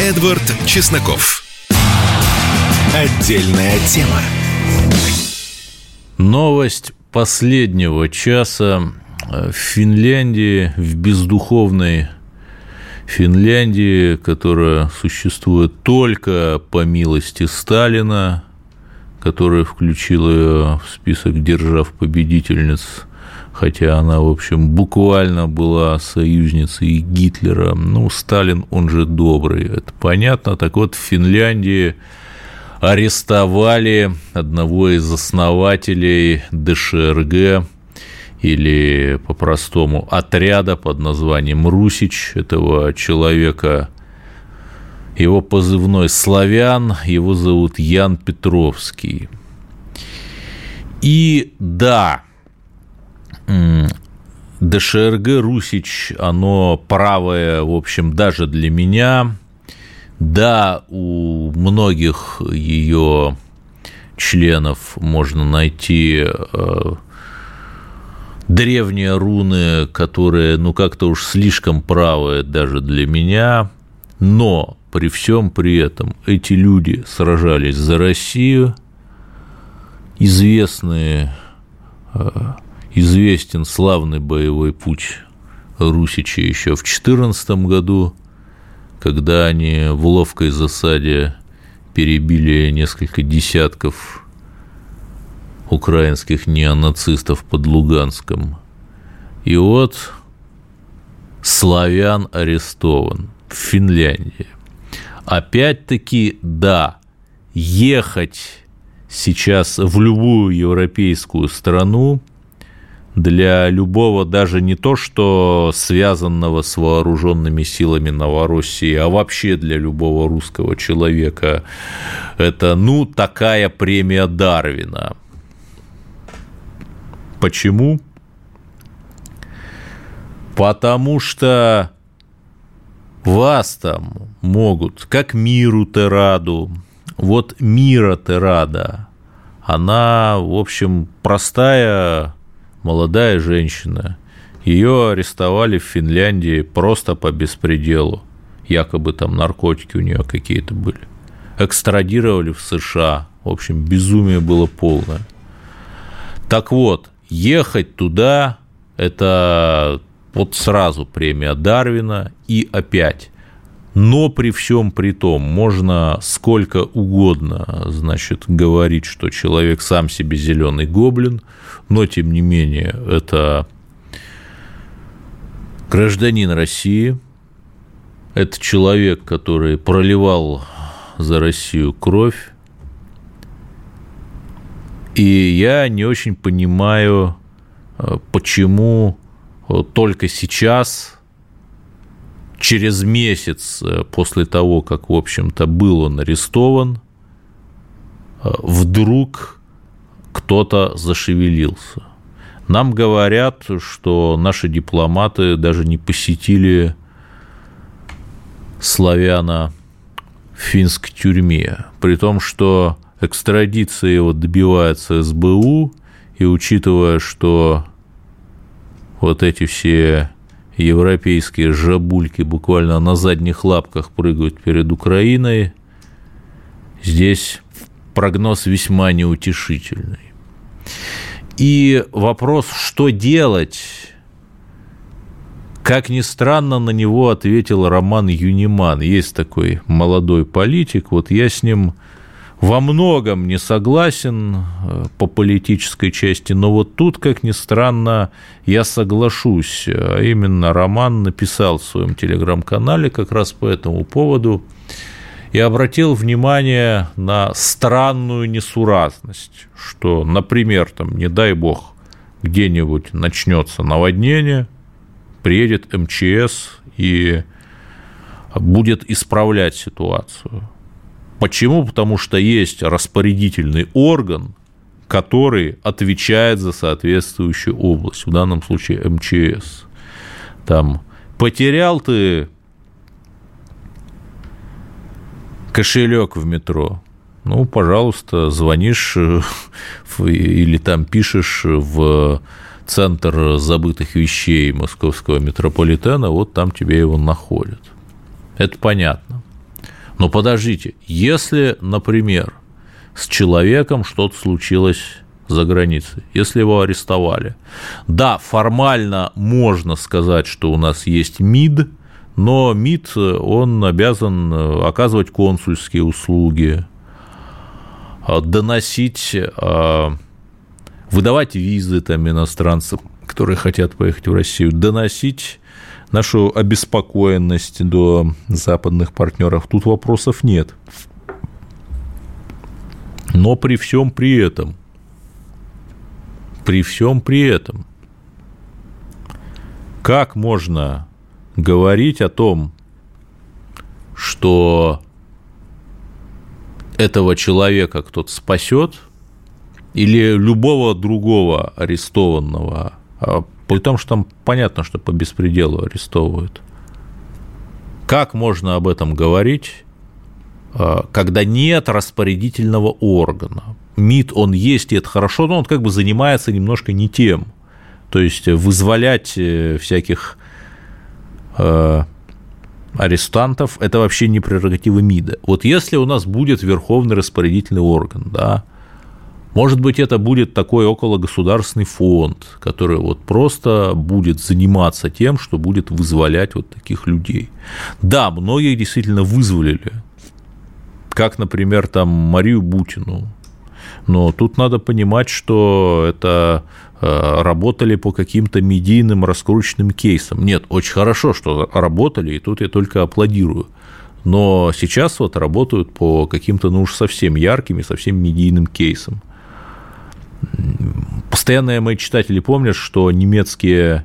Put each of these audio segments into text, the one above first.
Эдвард Чесноков. Отдельная тема. Новость последнего часа в Финляндии, в бездуховной Финляндии, которая существует только по милости Сталина, которая включила ее в список держав-победительниц, хотя она, в общем, буквально была союзницей Гитлера. Ну, Сталин, он же добрый, это понятно. Так вот, в Финляндии арестовали одного из основателей ДШРГ, или по-простому отряда под названием Русич этого человека. Его позывной «Славян», его зовут Ян Петровский. И да, ДШРГ «Русич», оно правое, в общем, даже для меня. Да, у многих ее членов можно найти э, древние руны, которые, ну, как-то уж слишком правые даже для меня, но при всем при этом эти люди сражались за Россию, известные, э, известен славный боевой путь Русича еще в 14 году, когда они в ловкой засаде перебили несколько десятков украинских неонацистов под Луганском. И вот славян арестован в Финляндии. Опять-таки, да, ехать сейчас в любую европейскую страну для любого даже не то, что связанного с вооруженными силами Новороссии, а вообще для любого русского человека, это, ну, такая премия Дарвина – Почему? Потому что вас там могут, как миру Тераду, вот мира Терада, она, в общем, простая молодая женщина. Ее арестовали в Финляндии просто по беспределу. Якобы там наркотики у нее какие-то были. Экстрадировали в США. В общем, безумие было полное. Так вот, ехать туда – это вот сразу премия Дарвина и опять. Но при всем при том, можно сколько угодно, значит, говорить, что человек сам себе зеленый гоблин, но тем не менее это гражданин России, это человек, который проливал за Россию кровь, и я не очень понимаю, э, почему э, только сейчас, через месяц э, после того, как, в общем-то, был он арестован, вдруг кто-то зашевелился. Нам говорят, что наши дипломаты даже не посетили славяна в финской тюрьме, при том, что экстрадиции его добивается СБУ, и учитывая, что вот эти все европейские жабульки буквально на задних лапках прыгают перед Украиной, здесь прогноз весьма неутешительный. И вопрос, что делать, как ни странно, на него ответил Роман Юниман. Есть такой молодой политик, вот я с ним во многом не согласен э, по политической части, но вот тут, как ни странно, я соглашусь. А именно Роман написал в своем телеграм-канале как раз по этому поводу и обратил внимание на странную несуразность, что, например, там, не дай бог, где-нибудь начнется наводнение, приедет МЧС и будет исправлять ситуацию. Почему? Потому что есть распорядительный орган, который отвечает за соответствующую область, в данном случае МЧС. Там потерял ты кошелек в метро, ну, пожалуйста, звонишь э, или там пишешь в центр забытых вещей московского метрополитена, вот там тебе его находят. Это понятно. Но подождите, если, например, с человеком что-то случилось за границей, если его арестовали. Да, формально можно сказать, что у нас есть МИД, но МИД, он обязан оказывать консульские услуги, доносить, а, выдавать визы там иностранцам, которые хотят поехать в Россию, доносить нашу обеспокоенность до западных партнеров. Тут вопросов нет. Но при всем при этом, при всем при этом, как можно говорить о том, что этого человека кто-то спасет, или любого другого арестованного, а при том, что там понятно, что по беспределу арестовывают. Как можно об этом говорить, а, когда нет распорядительного органа? МИД, он есть, и это хорошо, но он как бы занимается немножко не тем. То есть вызволять э, всяких э, арестантов – это вообще не прерогатива МИДа. Вот если у нас будет верховный распорядительный орган, да, может быть, это будет такой окологосударственный фонд, который вот просто будет заниматься тем, что будет вызволять вот таких людей. Да, многих действительно вызволили, как, например, там Марию Бутину. Но тут надо понимать, что это э, работали по каким-то медийным раскрученным кейсам. Нет, очень хорошо, что работали, и тут я только аплодирую. Но сейчас вот работают по каким-то, ну уж совсем ярким и совсем медийным кейсам. Постоянные мои читатели помнят, что немецкие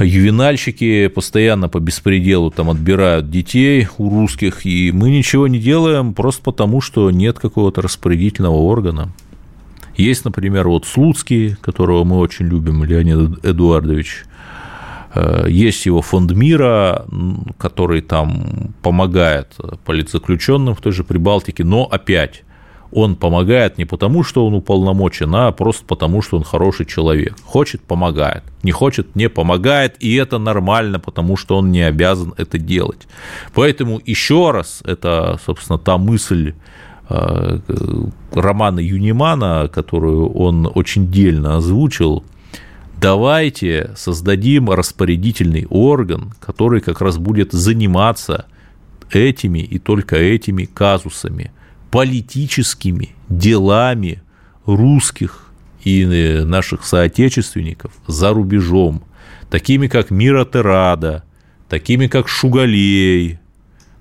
ювенальщики постоянно по беспределу там отбирают детей у русских, и мы ничего не делаем просто потому, что нет какого-то распорядительного органа. Есть, например, вот Слуцкий, которого мы очень любим, Леонид Эдуардович, э, есть его фонд мира, который там помогает политзаключенным в той же Прибалтике, но опять он помогает не потому, что он уполномочен, а просто потому, что он хороший человек. Хочет – помогает, не хочет – не помогает, и это нормально, потому что он не обязан это делать. Поэтому еще раз, это, собственно, та мысль э, романа Юнимана, которую он очень дельно озвучил, давайте создадим распорядительный орган, который как раз будет заниматься этими и только этими казусами – политическими делами русских и э, наших соотечественников за рубежом, такими как Мира Терада, такими как Шугалей,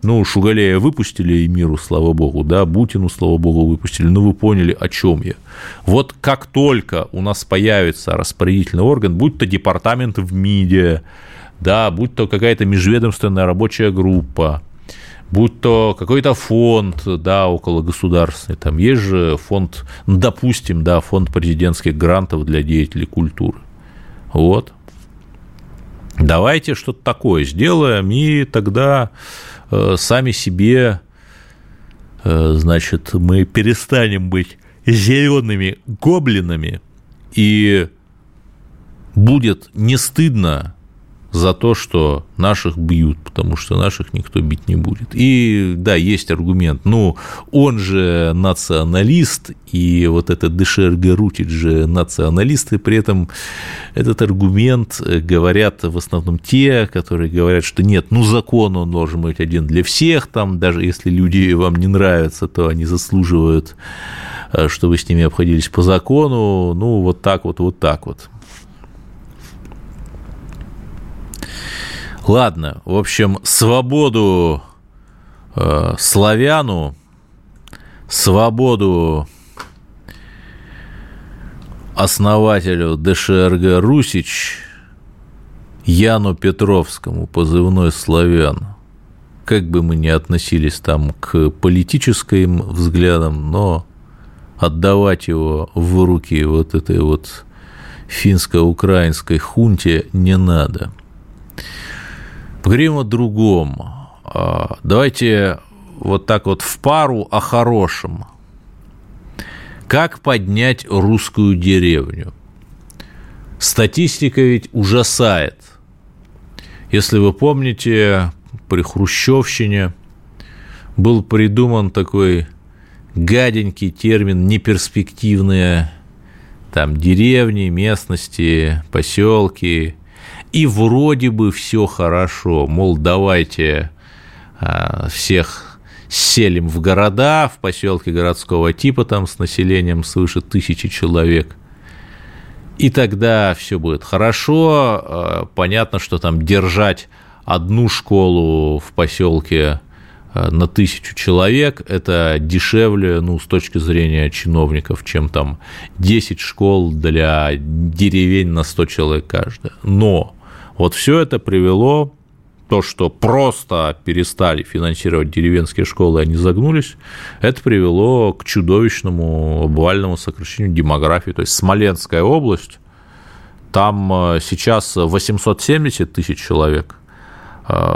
ну, Шугалея выпустили и миру, слава богу, да, Бутину, слава богу, выпустили, ну, вы поняли, о чем я. Вот как только у нас появится распорядительный орган, будь то департамент в МИДе, да, будь то какая-то межведомственная рабочая группа, будь то какой-то фонд, да, около государственный, там есть же фонд, ну, допустим, да, фонд президентских грантов для деятелей культуры. Вот. Давайте что-то такое сделаем, и тогда э, сами себе, э, значит, мы перестанем быть зелеными гоблинами, и будет не стыдно за то, что наших бьют, потому что наших никто бить не будет. И да, есть аргумент, ну, он же националист, и вот этот Дешерге Рутич же националист, и при этом этот аргумент говорят в основном те, которые говорят, что нет, ну, закон он должен быть один для всех, там, даже если люди вам не нравятся, то они заслуживают, э, чтобы с ними обходились по закону, ну, вот так вот, вот так вот. Ладно, в общем, свободу э, славяну, свободу основателю ДШРГ «Русич» Яну Петровскому, позывной «Славян». Как бы мы ни относились там к политическим взглядам, но отдавать его в руки вот этой вот финско-украинской хунте не надо – Поговорим о другом. А, давайте вот так вот в пару о хорошем. Как поднять русскую деревню? Статистика ведь ужасает. Если вы помните, при Хрущевщине был придуман такой гаденький термин неперспективные там деревни, местности, поселки, и вроде бы все хорошо, мол, давайте а, всех селим в города, в поселки городского типа там с населением свыше тысячи человек, и тогда все будет хорошо. А, понятно, что там держать одну школу в поселке Э, на тысячу человек, это дешевле, ну, с точки зрения чиновников, чем там 10 школ для деревень на 100 человек каждая. Но вот все это привело то, что просто перестали финансировать деревенские школы, они загнулись, это привело к чудовищному обвальному сокращению демографии. То есть Смоленская область, там э, сейчас 870 тысяч человек –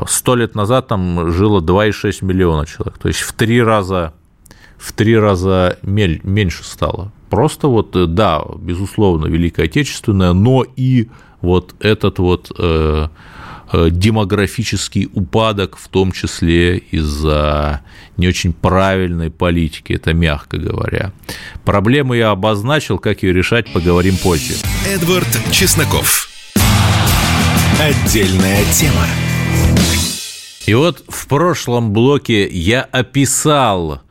Сто лет назад там жило 2,6 миллиона человек, то есть в три раза, в три раза меньше стало. Просто вот, э, да, безусловно, Великая Отечественная, но и вот этот вот э, э, демографический упадок, в том числе из-за не очень правильной политики, это мягко говоря. Проблему я обозначил, как ее решать, поговорим позже. Эдвард Чесноков. Отдельная тема. И вот в прошлом блоке я описал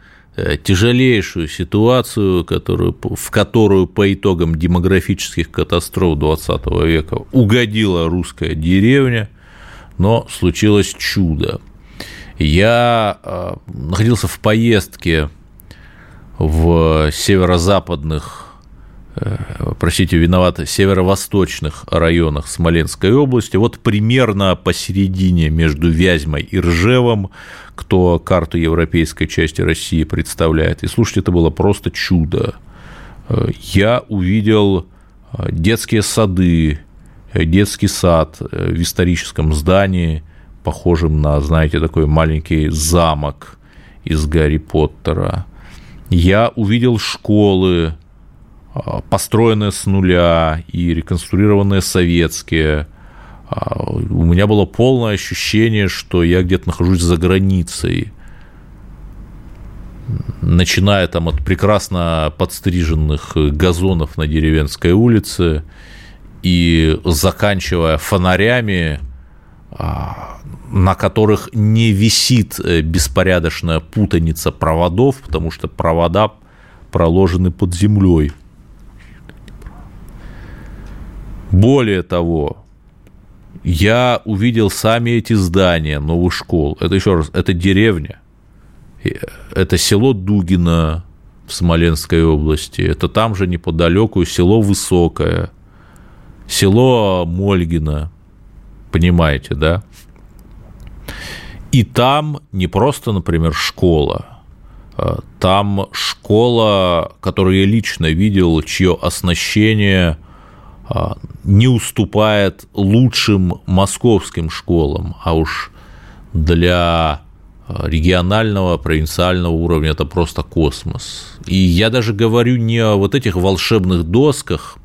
тяжелейшую ситуацию, которую, в которую по итогам демографических катастроф 20 века угодила русская деревня, но случилось чудо. Я э, находился в поездке в северо-западных Э, простите, виноваты, северо-восточных районах Смоленской области, вот примерно посередине между Вязьмой и Ржевом, кто карту европейской части России представляет. И слушайте, это было просто чудо. Э, я увидел э, детские сады, детский сад в историческом здании, похожем на, знаете, такой маленький замок из Гарри Поттера. Я увидел школы, построенные с нуля и реконструированные советские. А, у меня было полное ощущение, что я где-то нахожусь за границей. Начиная там от прекрасно подстриженных газонов на деревенской улице и заканчивая фонарями, а, на которых не висит э, беспорядочная путаница проводов, потому что провода проложены под землей. Более того, я увидел сами эти здания новых школ. Это еще раз, это деревня. Это село Дугино в Смоленской области. Это там же неподалеку село Высокое. Село Мольгино. Понимаете, да? И там не просто, например, школа. А там школа, которую я лично видел, чье оснащение – не уступает лучшим московским школам, а уж для а, регионального, провинциального уровня это просто космос. И я даже говорю не о вот этих волшебных досках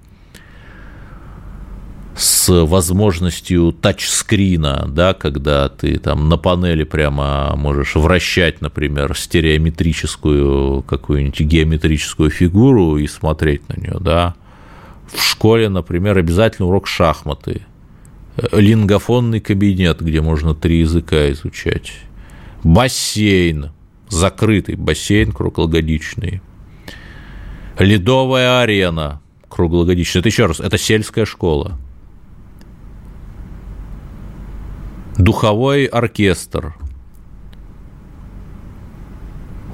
с возможностью тачскрина, да, когда ты там на панели прямо можешь вращать, например, стереометрическую какую-нибудь геометрическую фигуру и смотреть на нее, да, в школе, например, обязательно урок шахматы, лингофонный кабинет, где можно три языка изучать, бассейн, закрытый бассейн круглогодичный, ледовая арена круглогодичная. Это еще раз, это сельская школа. Духовой оркестр.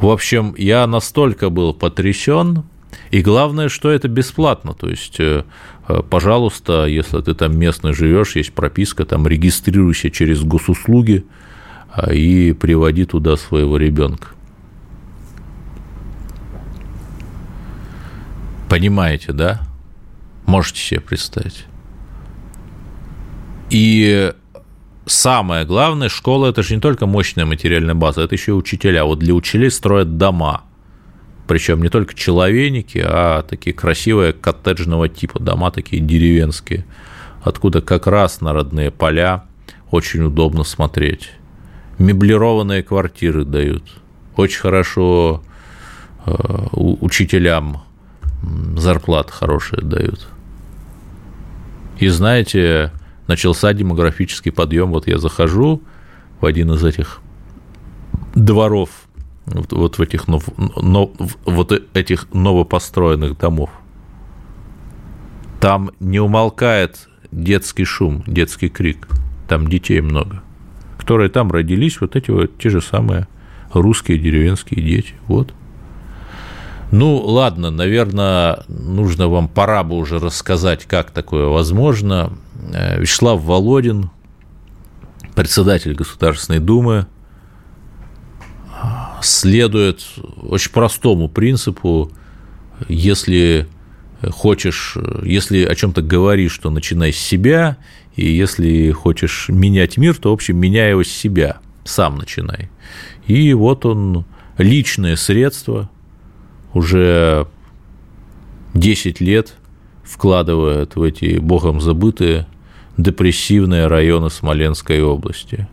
В общем, я настолько был потрясен, и главное, что это бесплатно. То есть, э, э, пожалуйста, если ты там местно живешь, есть прописка, там регистрируйся через госуслуги а, и приводи туда своего ребенка. Понимаете, да? Можете себе представить. И самое главное, школа – это же не только мощная материальная база, это еще и учителя. Вот для учителей строят дома – причем не только человейники, а такие красивые коттеджного типа дома, такие деревенские, откуда как раз на родные поля очень удобно смотреть. Меблированные квартиры дают. очень хорошо э, учителям зарплаты хорошие дают. И знаете, начался демографический подъем. Вот я захожу в один из этих дворов, вот в этих, нов, но, вот этих новопостроенных домов. Там не умолкает детский шум, детский крик. Там детей много, которые там родились, вот эти вот те же самые русские деревенские дети. Вот. Ну, ладно, наверное, нужно вам, пора бы уже рассказать, как такое возможно. Э, Вячеслав Володин, председатель Государственной Думы, следует очень простому принципу, если хочешь, если о чем-то говоришь, то начинай с себя, и если хочешь менять мир, то, в общем, меняй его с себя, сам начинай. И вот он, личное средство, уже 10 лет вкладывает в эти богом забытые депрессивные районы Смоленской области.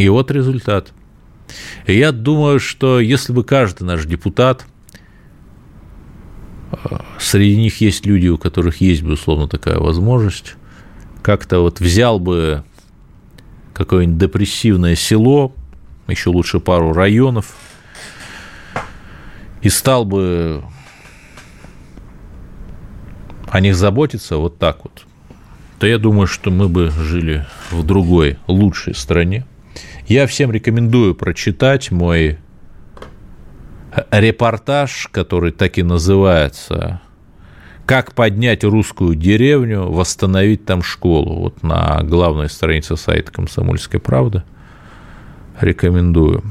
И вот результат. И я думаю, что если бы каждый наш депутат, а, среди них есть люди, у которых есть, безусловно, такая возможность, как-то вот взял бы какое-нибудь депрессивное село, еще лучше пару районов, и стал бы о них заботиться вот так вот, то я думаю, что мы бы жили в другой, лучшей стране. Я всем рекомендую прочитать мой репортаж, который так и называется «Как поднять русскую деревню, восстановить там школу». Вот на главной странице сайта «Комсомольской правды». Рекомендую.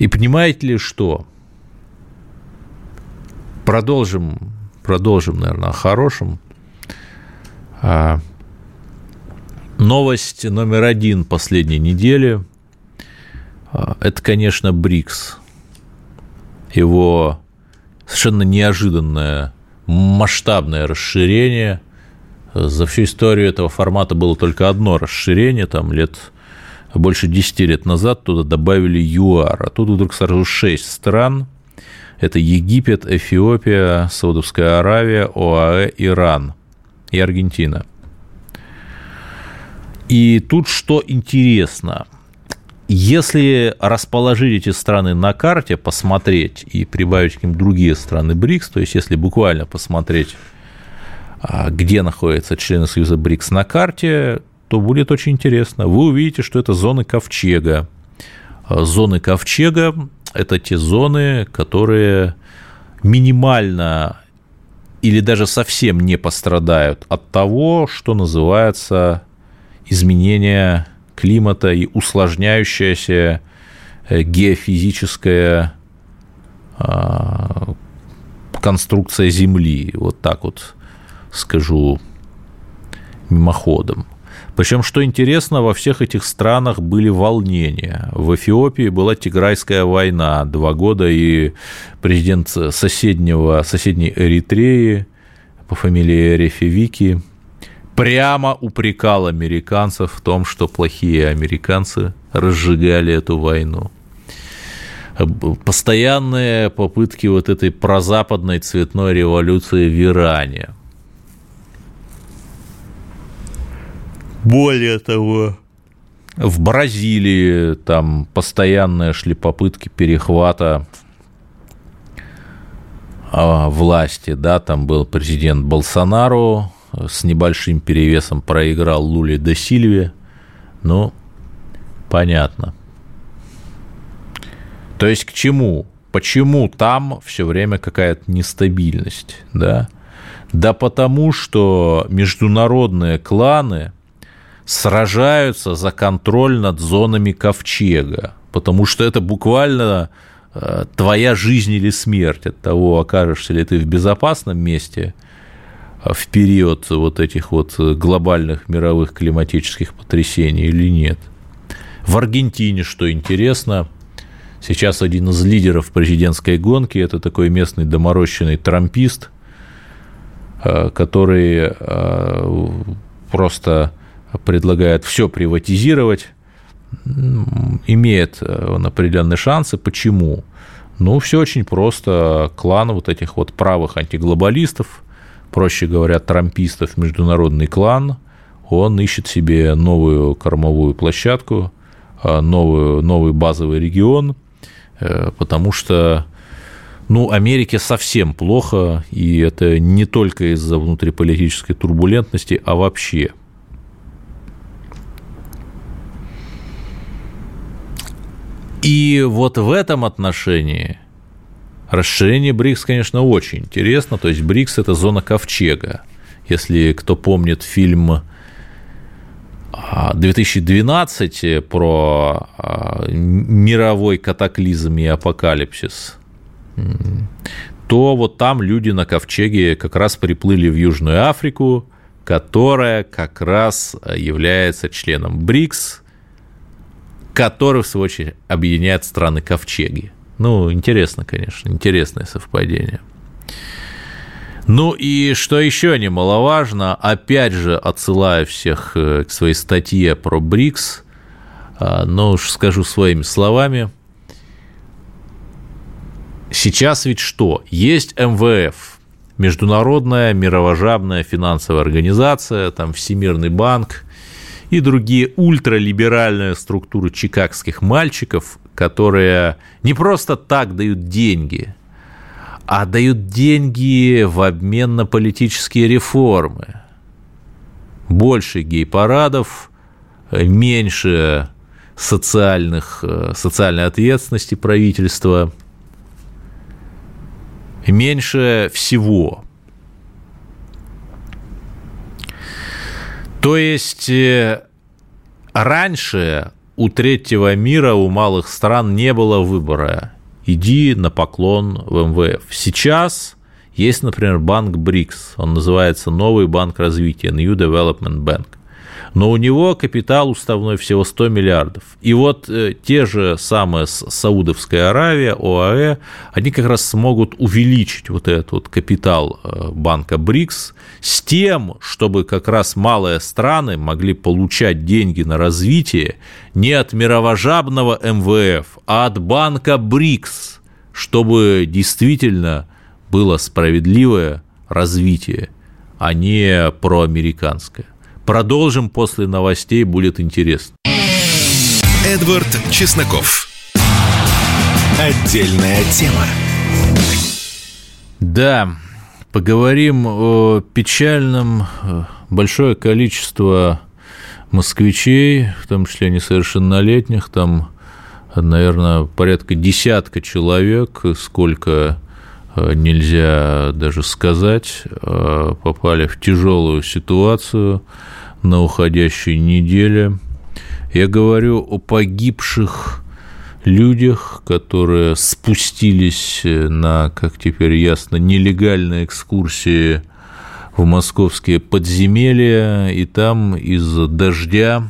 И понимаете ли что? Продолжим продолжим, наверное, о хорошем. Новость номер один последней недели а, – это, конечно, БРИКС. Его совершенно неожиданное масштабное расширение. За всю историю этого формата было только одно расширение, там лет больше 10 лет назад туда добавили ЮАР, а тут вдруг сразу 6 стран – это Египет, Эфиопия, Саудовская Аравия, ОАЭ, Иран и Аргентина. И тут что интересно, если расположить эти страны на карте, посмотреть и прибавить к ним другие страны БРИКС, то есть если буквально посмотреть, а, где находятся члены Союза БРИКС на карте, то будет очень интересно. Вы увидите, что это зоны ковчега. А, зоны ковчега это те зоны, которые минимально или даже совсем не пострадают от того, что называется изменение климата и усложняющаяся э, геофизическая а, конструкция Земли. Вот так вот скажу мимоходом. Причем, что интересно, во всех этих странах были волнения. В Эфиопии была Тиграйская война два года, и президент соседнего, соседней Эритреи по фамилии Рефевики прямо упрекал американцев в том, что плохие американцы разжигали эту войну постоянные попытки вот этой прозападной цветной революции в Иране. Более того, в Бразилии там постоянные шли попытки перехвата а, власти, да, там был президент Болсонару с небольшим перевесом проиграл Лули де Сильве, ну, понятно. То есть к чему? Почему там все время какая-то нестабильность, да? Да потому что международные кланы сражаются за контроль над зонами ковчега, потому что это буквально э, твоя жизнь или смерть от того, окажешься ли ты в безопасном месте в период вот этих вот глобальных мировых климатических потрясений или нет. В Аргентине, что интересно, сейчас один из лидеров президентской гонки, это такой местный доморощенный трампист, э, который просто предлагает все приватизировать, имеет э, он определенные шансы. Почему? Ну, все очень просто. Клан вот этих вот правых антиглобалистов, проще говоря, трампистов, международный клан, он ищет себе новую кормовую площадку, э, новую, новый базовый регион, э, потому что ну, Америке совсем плохо, и это не только из-за внутриполитической турбулентности, а вообще. И вот в этом отношении расширение БРИКС, конечно, очень интересно. То есть БРИКС – это зона ковчега. Если кто помнит фильм 2012 а, про а, мировой катаклизм и апокалипсис – то вот там люди на ковчеге как раз приплыли в Южную Африку, которая как раз является членом БРИКС, который, в свою очередь, объединяет страны ковчеги. Ну, интересно, конечно, интересное совпадение. Ну и что еще немаловажно, опять же, отсылая всех э, к своей статье про БРИКС, а, но уж скажу своими словами – Сейчас ведь что? Есть МВФ, Международная мировожабная финансовая организация, там Всемирный банк и другие ультралиберальные структуры чикагских мальчиков, которые не просто так дают деньги, а дают деньги в обмен на политические реформы. Больше гей-парадов, меньше социальных, э, социальной ответственности правительства – меньше всего. То есть э, раньше у третьего мира, у малых стран не было выбора. Иди на поклон в МВФ. Сейчас есть, например, банк БРИКС. Он называется Новый банк развития, New Development Bank но у него капитал уставной всего 100 миллиардов. И вот э, те же самые Саудовская Аравия, ОАЭ, они как раз смогут увеличить вот этот вот капитал э, банка БРИКС с тем, чтобы как раз малые страны могли получать деньги на развитие не от мировожабного МВФ, а от банка БРИКС, чтобы действительно было справедливое развитие, а не проамериканское. Продолжим после новостей, будет интересно. Эдвард Чесноков. Отдельная тема. Да, поговорим о печальном. Большое количество москвичей, в том числе несовершеннолетних, там, наверное, порядка десятка человек, сколько нельзя даже сказать, э, попали в тяжелую ситуацию на уходящей неделе. Я говорю о погибших людях, которые спустились на, как теперь ясно, нелегальные экскурсии в московские подземелья, и там из-за дождя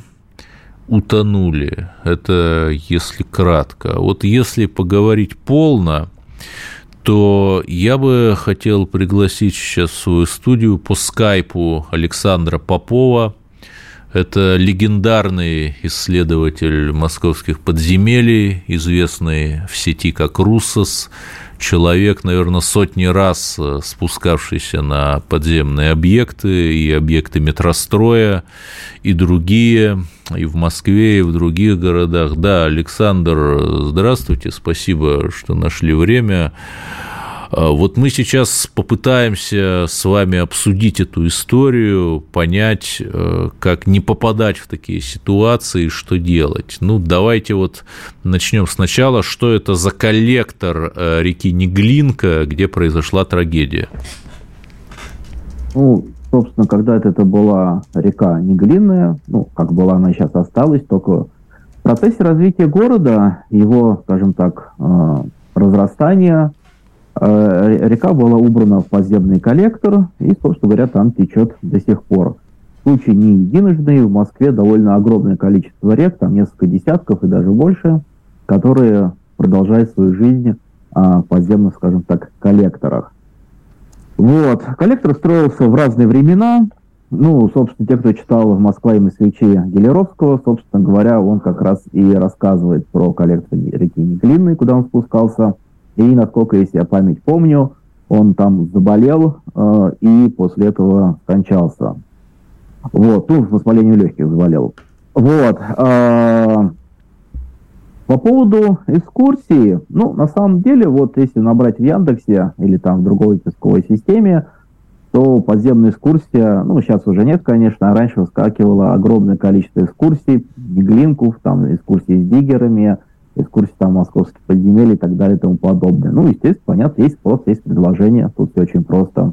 утонули. Это если кратко. Вот если поговорить полно, то я бы хотел пригласить сейчас в свою студию по скайпу Александра Попова – это легендарный исследователь московских подземелий, известный в сети как Руссос, человек, наверное, сотни раз э, спускавшийся на подземные объекты и объекты метростроя и другие, и в Москве, и в других городах. Да, Александр, здравствуйте, спасибо, что нашли время. А, вот мы сейчас попытаемся с вами обсудить эту историю, понять, э, как не попадать в такие ситуации, что делать. Ну, давайте вот начнем сначала. Что это за коллектор э, реки Неглинка, где произошла трагедия? Ну, собственно, когда-то это была река Неглинная, ну, как была она сейчас осталась, только в процессе развития города, его, скажем так, э, разрастания – река была убрана в подземный коллектор, и, собственно говоря, там течет до сих пор. Случай не единожды, в Москве довольно огромное количество рек, там несколько десятков и даже больше, которые продолжают свою жизнь а, в подземных, скажем так, коллекторах. Вот. Коллектор строился в разные времена, ну, собственно, те, кто читал «Москва и москвичи» Гелеровского, собственно говоря, он как раз и рассказывает про коллекцию реки Неглинной, куда он спускался. И, насколько, я память помню, он там заболел э, и после этого скончался. Вот, ну, воспаление легких заболел. Вот. Э, по поводу экскурсии, ну, на самом деле, вот если набрать в Яндексе или там в другой поисковой системе, то подземная экскурсия, ну, сейчас уже нет, конечно, а раньше выскакивало огромное количество экскурсий, Неглинков, там, экскурсии с диггерами, экскурсии там московских подземелья и так далее и тому подобное. Ну, естественно, понятно, есть спрос, есть предложение, тут все очень просто.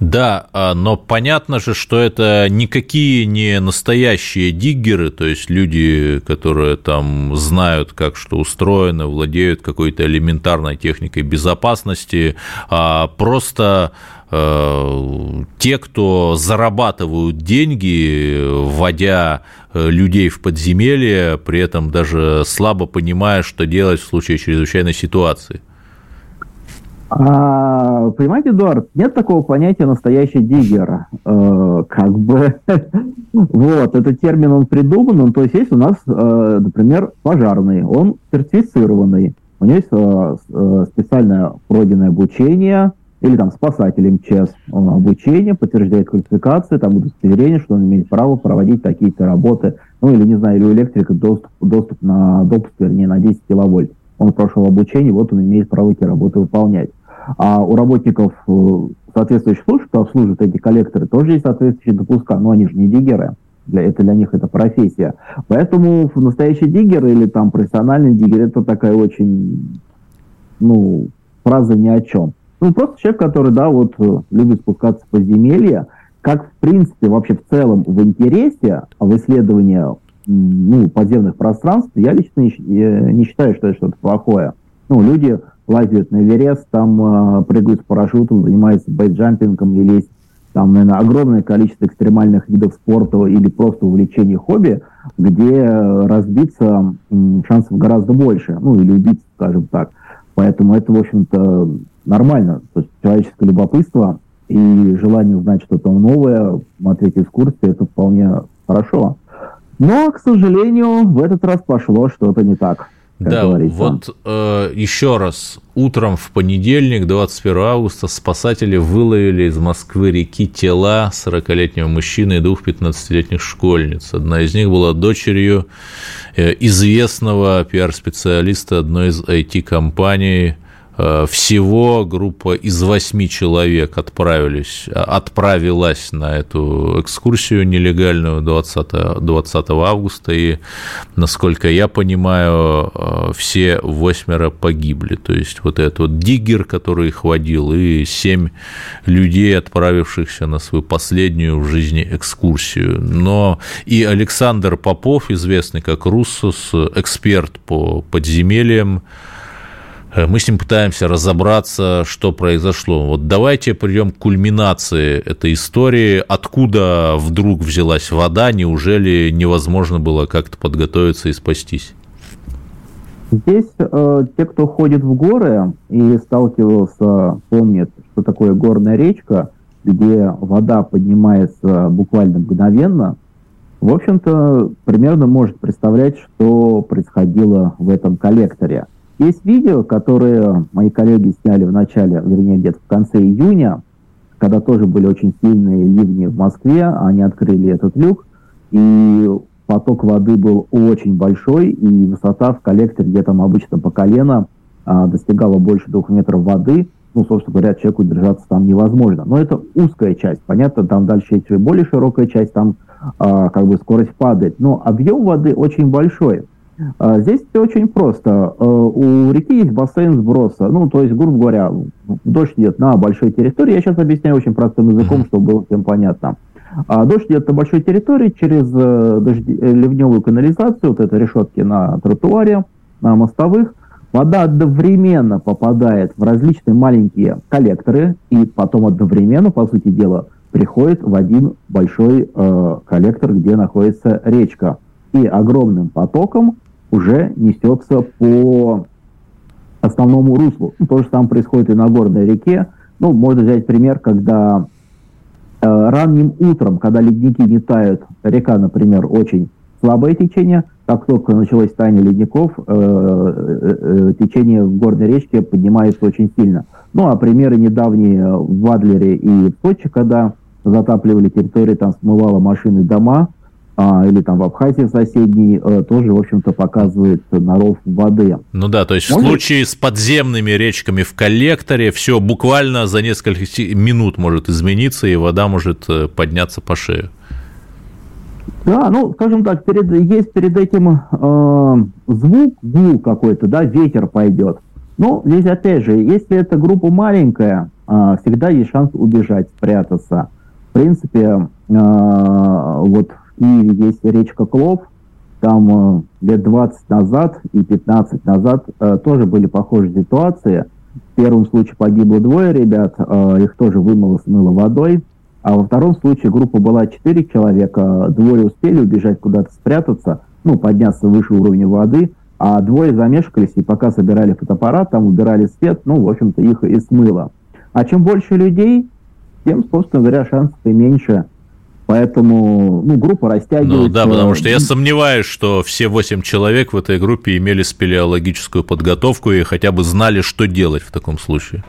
Да, а, но понятно же, что это никакие не настоящие диггеры, то есть люди, которые там знают, как что устроено, владеют какой-то элементарной техникой безопасности, а просто те, кто зарабатывают деньги, вводя э, людей в подземелье, при этом даже слабо понимая, что делать в случае чрезвычайной ситуации. А, понимаете, Эдуард, нет такого понятия настоящий диггер. Э, как бы, вот, этот термин, он придуман, он, то есть есть у нас, э, например, пожарный, он сертифицированный, у него есть э, э, специальное пройденное обучение, или там спасатель МЧС, он обучение, подтверждает квалификацию, там удостоверение, что он имеет право проводить какие-то работы, ну или, не знаю, или у электрика доступ, доступ на допуск, вернее, на 10 киловольт. Он прошел обучение, вот он имеет право эти работы выполнять. А у работников э, соответствующих служб, кто обслуживает эти коллекторы, тоже есть соответствующие допуска, но они же не диггеры. Для, это для них это профессия. Поэтому настоящий диггер или там профессиональный диггер это такая очень, ну, фраза ни о чем. Ну, просто человек, который, да, вот любит спускаться в подземелья, как, в принципе, вообще в целом в интересе в исследовании ну, подземных пространств, я лично не, э, не считаю, что это что-то плохое. Ну, люди лазят на Эверест, там э, прыгают с парашютом, занимаются бейджампингом или есть там, наверное, огромное количество экстремальных видов спорта или просто увлечений хобби, где разбиться шансов гораздо больше, ну, или убить, скажем так. Поэтому это, в общем-то, нормально. То есть человеческое любопытство и желание узнать что-то новое, смотреть экскурсии, это вполне хорошо. Но, к сожалению, в этот раз пошло что-то не так да, говорится. вот э, еще раз, утром в понедельник, 21 августа, спасатели выловили из Москвы реки тела 40-летнего мужчины и двух 15-летних школьниц. Одна из них была дочерью э, известного пиар-специалиста одной из IT-компаний всего группа из восьми человек отправились, отправилась на эту экскурсию нелегальную 20, 20 августа, и, насколько я понимаю, э, все восьмеро погибли. То есть вот этот вот диггер, который их водил, и семь людей, отправившихся на свою последнюю в жизни экскурсию. Но и Александр Попов, известный как Руссос, эксперт по подземельям, Э, мы с ним пытаемся разобраться, что произошло. Вот давайте придем к кульминации этой истории. Откуда вдруг взялась вода? Неужели невозможно было как-то подготовиться и спастись? Здесь э, те, кто ходит в горы и сталкивался, помнят, что такое горная речка, где вода поднимается буквально мгновенно, в общем-то, примерно может представлять, что происходило в этом коллекторе – есть видео, которое мои коллеги сняли в начале, вернее, где-то в конце июня, когда тоже были очень сильные ливни в Москве, они открыли этот люк, и поток воды был очень большой, и высота в коллекторе, где там обычно по колено, а, достигала больше двух метров воды. Ну, собственно говоря, человеку держаться там невозможно. Но это узкая часть. Понятно, там дальше есть более широкая часть, там а, как бы скорость падает. Но объем воды очень большой. А, здесь все очень просто. А, у реки есть бассейн сброса. Ну, то есть, грубо говоря, дождь идет на большой территории. Я сейчас объясняю очень простым языком, чтобы было всем понятно. А дождь идет на большой территории через э, дожди, э, ливневую канализацию, вот это решетки на тротуаре, на мостовых. Вода одновременно попадает в различные маленькие коллекторы и потом одновременно, по сути дела, приходит в один большой э, коллектор, где находится речка. И огромным потоком уже несется по основному руслу. То же самое происходит и на горной реке. Ну, можно взять пример, когда ранним утром, когда ледники не тают, река, например, очень слабое течение, как только началось таяние ледников, течение в горной речке поднимается очень сильно. Ну, а примеры недавние в Адлере и в Сочи, когда затапливали территории, там смывало машины дома, или там в Абхазии соседней, э, тоже, в общем-то, показывает наров воды. Ну да, то есть Может... в случае с подземными речками в коллекторе все буквально за несколько минут может измениться, и вода может э, подняться по шею. Да, ну, скажем так, перед, есть перед этим э, звук, гул какой-то, да, ветер пойдет. Ну, здесь опять же, если эта группа маленькая, э, всегда есть шанс убежать, спрятаться. В принципе, э, вот Киеве есть речка Клов, там э, лет 20 назад и 15 назад э, тоже были похожие ситуации. В первом случае погибло двое ребят, э, их тоже вымыло, смыло водой. А во втором случае группа была 4 человека, двое успели убежать куда-то спрятаться, ну, подняться выше уровня воды, а двое замешкались, и пока собирали фотоаппарат, там убирали свет, ну, в общем-то, их и смыло. А чем больше людей, тем, собственно говоря, шансов и меньше. Поэтому ну, группа растягивается. Ну да, потому что я сомневаюсь, что все восемь человек в этой группе имели спелеологическую подготовку и хотя бы знали, что делать в таком случае.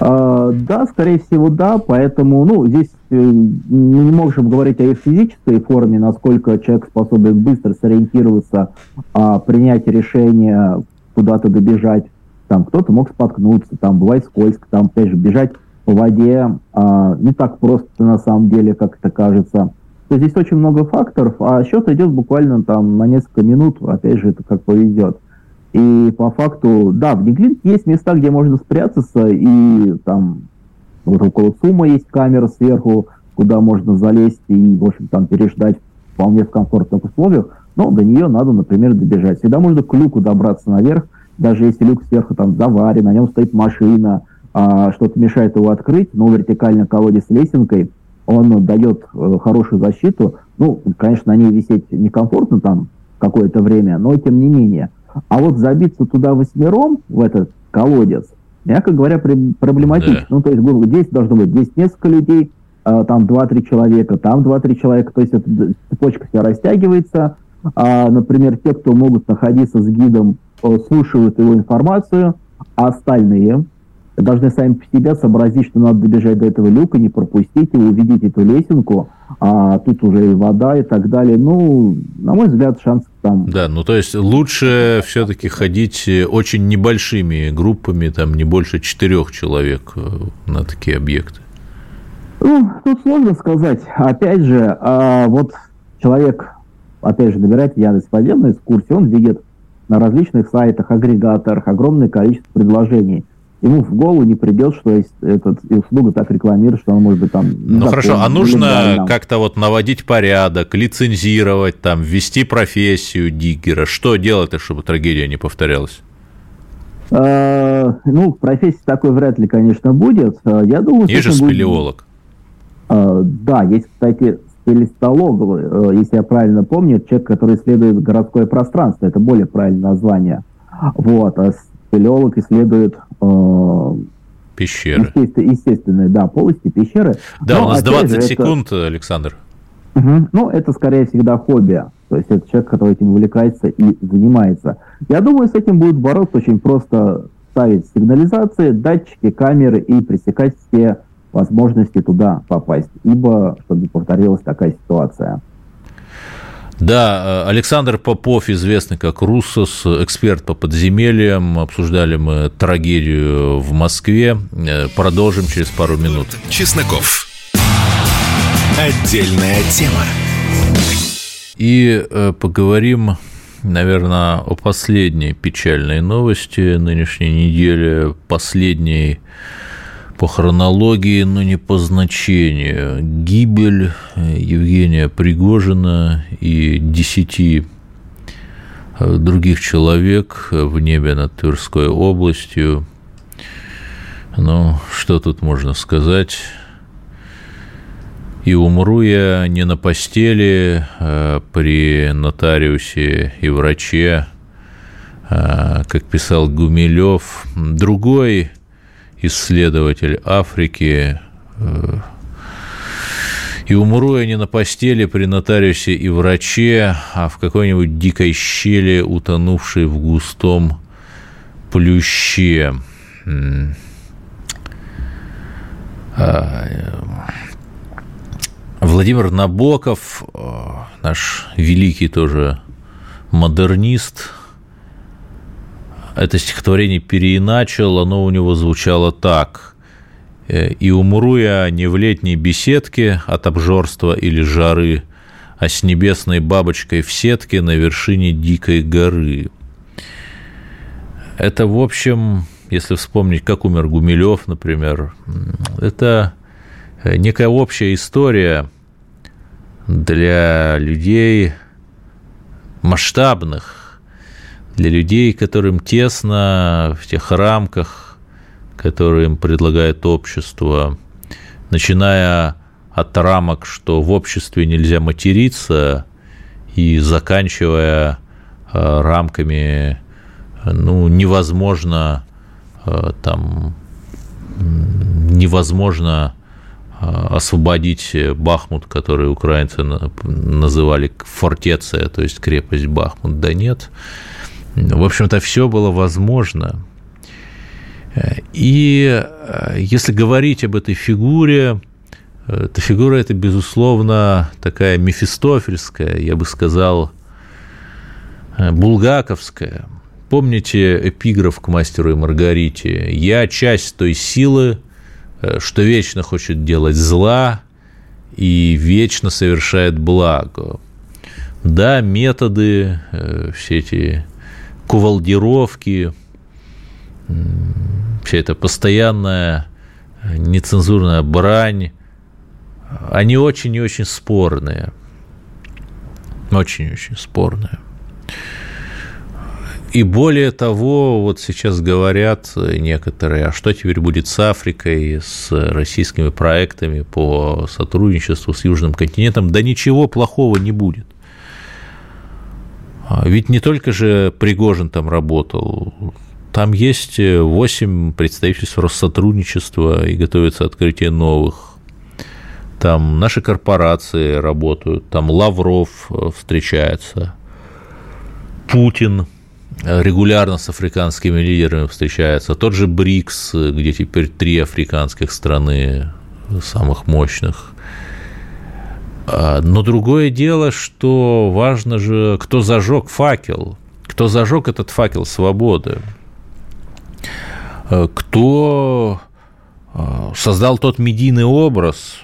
А, да, скорее всего, да. Поэтому, ну, здесь э, мы не можем говорить о их физической форме, насколько человек способен быстро сориентироваться, а, принять решение куда-то добежать. Там кто-то мог споткнуться, там бывает скользко, там, опять же, бежать по воде а, не так просто на самом деле, как это кажется. То здесь очень много факторов, а счет идет буквально там на несколько минут, опять же, это как повезет. И по факту, да, в Неглинке есть места, где можно спрятаться, и там вот около Сума есть камера сверху, куда можно залезть и, в общем, там переждать вполне в комфортных условиях, но до нее надо, например, добежать. Всегда можно к люку добраться наверх, даже если люк сверху там заварен, на нем стоит машина, а, что-то мешает его открыть, но вертикальный колодец с лесенкой, он дает э, хорошую защиту. Ну, конечно, на ней висеть некомфортно там какое-то время, но тем не менее. А вот забиться туда восьмером, в этот колодец, мягко говоря, проблематично. Да. Ну, то есть, здесь должно быть здесь несколько людей, э, там 2-3 человека, там 2-3 человека, то есть эта цепочка вся растягивается. А, например, те, кто могут находиться с гидом, э, слушают его информацию, а остальные должны сами по себе сообразить, что надо добежать до этого люка, не пропустить его, увидеть эту лесенку, а тут уже и вода и так далее. Ну, на мой взгляд, шансов там... Да, ну то есть лучше все-таки ходить очень небольшими группами, там не больше четырех человек э, на такие объекты. Ну, тут сложно сказать. Опять же, а вот человек, опять же, набирает Яндекс подземной экскурсии, он видит на различных сайтах, агрегаторах огромное количество предложений – ему в голову не придет, что есть этот услуга так рекламирует, что он может быть там... Ну хорошо, а нужно как-то вот наводить порядок, лицензировать, там, ввести профессию диггера. Что делать, чтобы трагедия не повторялась? Э, ну, профессии такой вряд ли, конечно, будет. Э, я думаю, есть же спелеолог. Э, да, есть, кстати, спелестолог, если я правильно помню, человек, который исследует городское пространство. Это более правильное название. Вот. Спелеолог исследует э, пещеры. Естественно, естественные, да, полости, пещеры. Да, Но, у нас 20 же, секунд, это... Александр. Угу. Ну, это скорее всегда хобби. То есть это человек, который этим увлекается и занимается. Я думаю, с этим будет бороться очень просто ставить сигнализации, датчики, камеры и пресекать все возможности туда попасть, ибо чтобы не повторилась такая ситуация. Да, э, Александр Попов, известный как Руссос, эксперт по подземельям. Обсуждали мы трагедию в Москве. Э, продолжим через пару минут. Чесноков. Отдельная тема. И э, поговорим, наверное, о последней печальной новости нынешней недели, последней по хронологии, но не по значению. Гибель Евгения Пригожина и десяти э, других человек в небе над Тверской областью. Ну, что тут можно сказать? И умру я не на постели а при нотариусе и враче, а, как писал Гумилев. Другой исследователь Африки, э, И умру я не на постели при нотариусе и враче, а в какой-нибудь дикой щели, утонувшей в густом плюще. А, Владимир Набоков, наш великий тоже модернист, это стихотворение переиначил, оно у него звучало так. Э, «И умру я не в летней беседке от обжорства или жары, а с небесной бабочкой в сетке на вершине дикой горы». Это, в общем, если вспомнить, как умер Гумилев, например, это некая общая история для людей масштабных, для людей, которым тесно в тех рамках, которые им предлагает общество, начиная от рамок, что в обществе нельзя материться, и заканчивая э, рамками, ну, невозможно э, там невозможно э, освободить Бахмут, который украинцы называли фортеция, то есть крепость Бахмут. Да нет. В общем-то, все было возможно. И если говорить об этой фигуре, эта фигура это, безусловно, такая мефистофельская, я бы сказал, булгаковская. Помните эпиграф к мастеру и Маргарите? «Я часть той силы, что вечно хочет делать зла и вечно совершает благо». Да, методы, все эти кувалдировки, вся эта постоянная нецензурная брань, они очень и очень спорные. Очень-очень спорные. И более того, вот сейчас говорят некоторые, а что теперь будет с Африкой, с российскими проектами по сотрудничеству с Южным континентом? Да ничего плохого не будет. А ведь не только же Пригожин там работал, там есть 8 представительств Россотрудничества и готовится открытие новых. Там наши корпорации работают, там Лавров э, встречается, Путин регулярно с африканскими лидерами встречается, тот же БРИКС, где теперь три африканских страны самых мощных – но другое дело, что важно же, кто зажег факел, кто зажег этот факел свободы, а, кто а, создал тот медийный образ,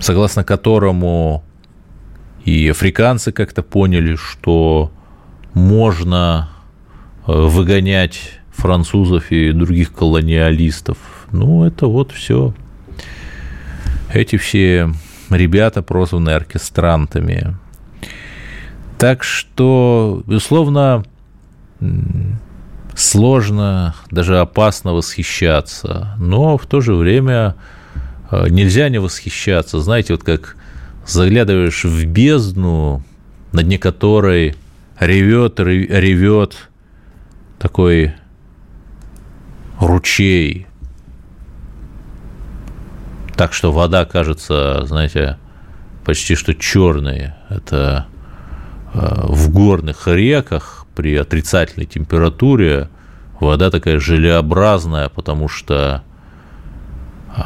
согласно которому и африканцы как-то поняли, что можно выгонять французов и других колониалистов. Ну, это вот все эти все ребята прозваны оркестрантами. Так что, безусловно, сложно, даже опасно восхищаться, но в то же время э, нельзя не восхищаться. Знаете, вот как заглядываешь в бездну, на дне которой ревет, ревет такой ручей, так что вода кажется, знаете, почти что черной. Это э, в горных реках при отрицательной температуре вода такая желеобразная, потому что э,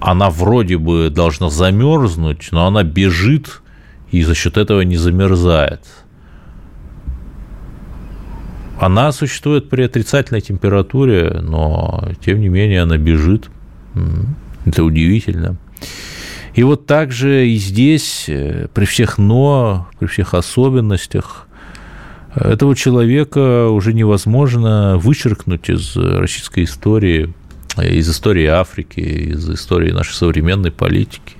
она вроде бы должна замерзнуть, но она бежит и за счет этого не замерзает. Она существует при отрицательной температуре, но тем не менее она бежит. Это удивительно. И вот также и здесь, э, при всех «но», при всех особенностях, этого человека уже невозможно вычеркнуть из российской истории, из истории Африки, из истории нашей современной политики.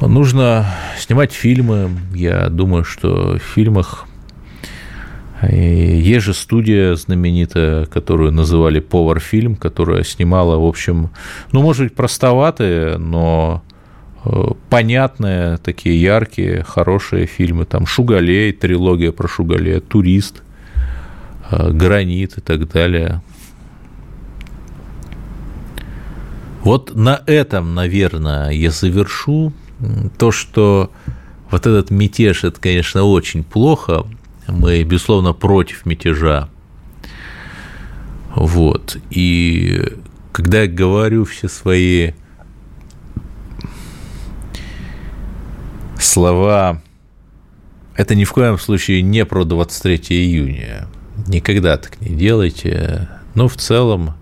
Нужно снимать фильмы. Я думаю, что в фильмах есть же студия знаменитая, которую называли «Повар фильм», которая снимала, в общем, ну, может быть, простоватые, но э, понятные, такие яркие, хорошие фильмы. Там «Шугалей», трилогия про Шугалея, «Турист», э, «Гранит» и так далее. Вот на этом, наверное, я завершу. То, что вот этот мятеж, это, конечно, очень плохо. Мы, безусловно, против мятежа. Вот. И когда я говорю все свои слова, это ни в коем случае не про 23 июня. Никогда так не делайте. Но в целом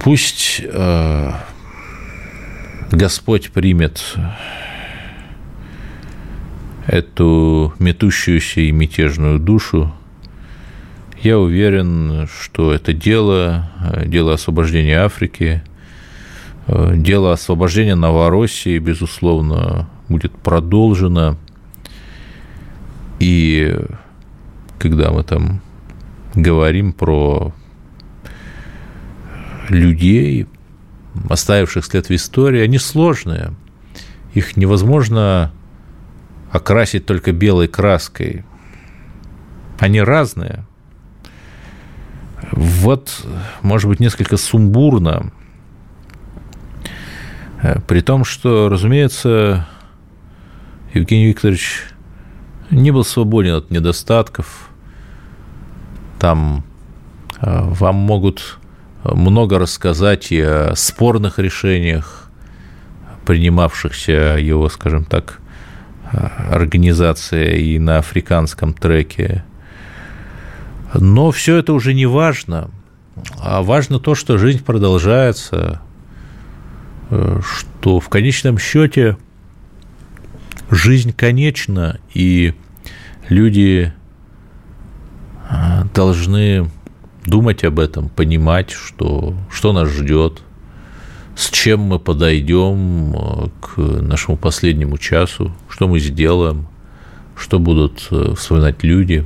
пусть э, Господь примет эту метущуюся и мятежную душу. Я уверен, что это дело, дело освобождения Африки, дело освобождения Новороссии, безусловно, будет продолжено. И когда мы там говорим про людей, оставивших след в истории, они сложные. Их невозможно окрасить только белой краской. Они разные. Вот, может быть, несколько сумбурно. При том, что, разумеется, Евгений Викторович не был свободен от недостатков. Там э, вам могут много рассказать и о спорных решениях, принимавшихся его, скажем так, организацией и на африканском треке. Но все это уже не важно. А важно то, что жизнь продолжается, что в конечном счете жизнь конечна, и люди а, должны думать об этом, понимать, что, что нас ждет, с чем мы подойдем э, к нашему последнему часу, что мы сделаем, что будут э, вспоминать люди.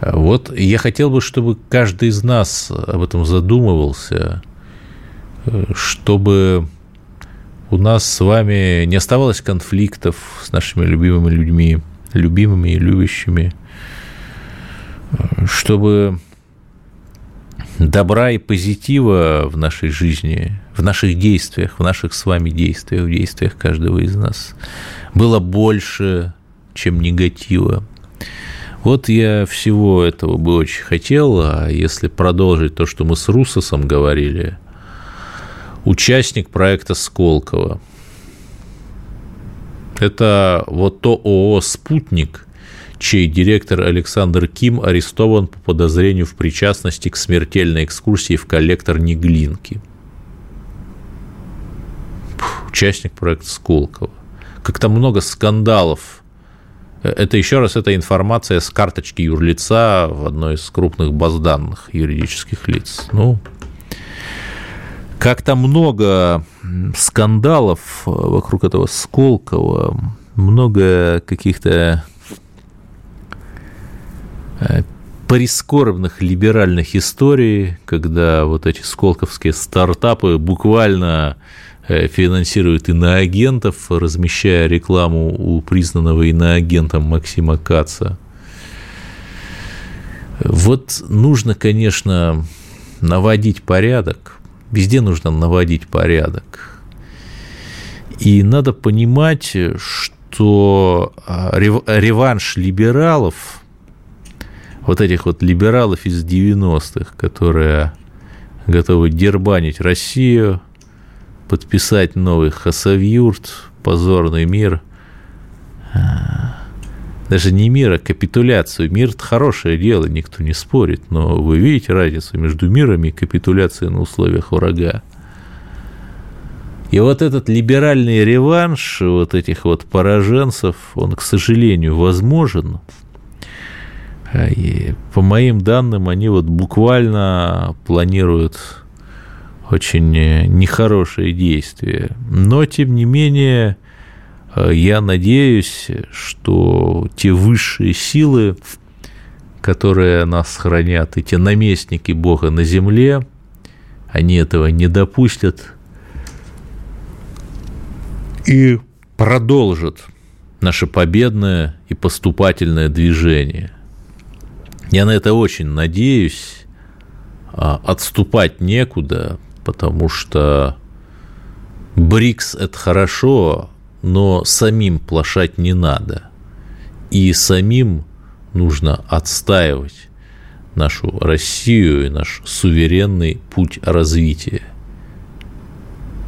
Вот я хотел бы, чтобы каждый из нас об этом задумывался, э, чтобы у нас с вами не оставалось конфликтов с нашими любимыми людьми, любимыми и любящими – чтобы добра и позитива в нашей жизни, в наших действиях, в наших с вами действиях, в действиях каждого из нас было больше, чем негатива. Вот я всего этого бы очень хотел, а если продолжить то, что мы с Русосом говорили, участник проекта Сколково. Это вот то ООО «Спутник», чей директор Александр Ким арестован по подозрению в причастности к смертельной экскурсии в коллектор Неглинки. Участник проекта Сколково. Как-то много скандалов. Э, это еще раз, это информация с карточки юрлица в одной из крупных баз данных юридических лиц. Ну, как-то много скандалов вокруг этого Сколково, много каких-то Э, прискорбных либеральных историй, когда вот эти сколковские стартапы буквально э, финансируют иноагентов, размещая рекламу у признанного иноагентом Максима Каца. Вот нужно, конечно, наводить порядок. Везде нужно наводить порядок. И надо понимать, что а, реванш либералов вот этих вот либералов из 90-х, которые готовы дербанить Россию, подписать новый Хасавюрт, позорный мир. А, даже не мир, а капитуляцию. Мир – это хорошее дело, никто не спорит, но вы видите разницу между миром и капитуляцией на условиях врага. И вот этот либеральный реванш вот этих вот пораженцев, он, к сожалению, возможен – и по моим данным, они вот буквально планируют очень нехорошие действия. Но, тем не менее, я надеюсь, что те высшие силы, которые нас хранят, и те наместники Бога на земле, они этого не допустят и продолжат наше победное и поступательное движение. Я на это очень надеюсь. а, отступать некуда, потому что БРИКС – это хорошо, но самим плашать не надо. И самим нужно отстаивать нашу Россию и наш суверенный путь развития.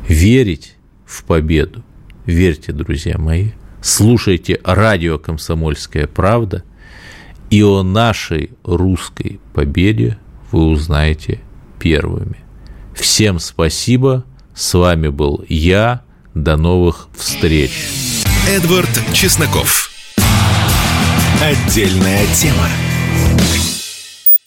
Верить в победу. Верьте, друзья мои. Слушайте радио «Комсомольская правда», и о нашей русской победе вы узнаете первыми. Всем спасибо. С вами был я. До новых встреч. Эдвард Чесноков. Отдельная тема.